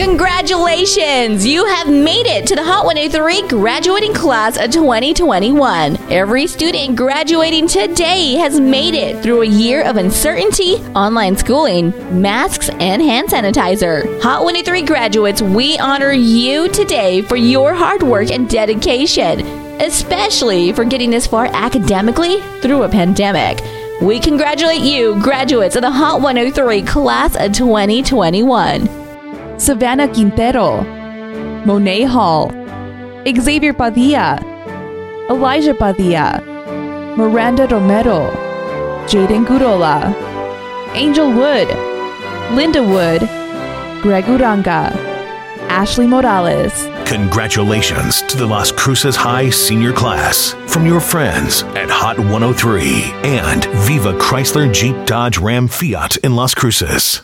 Congratulations! You have made it to the Hot 103 graduating class of 2021. Every student graduating today has made it through a year of uncertainty, online schooling, masks, and hand sanitizer. Hot 103 graduates, we honor you today for your hard work and dedication, especially for getting this far academically through a pandemic. We congratulate you, graduates of the Hot 103 class of 2021. Savannah Quintero, Monet Hall, Xavier Padilla, Elijah Padilla, Miranda Romero, Jaden Gurola, Angel Wood, Linda Wood, Greg Uranga, Ashley Morales. Congratulations to the Las Cruces High senior class from your friends at Hot 103 and Viva Chrysler Jeep Dodge Ram Fiat in Las Cruces.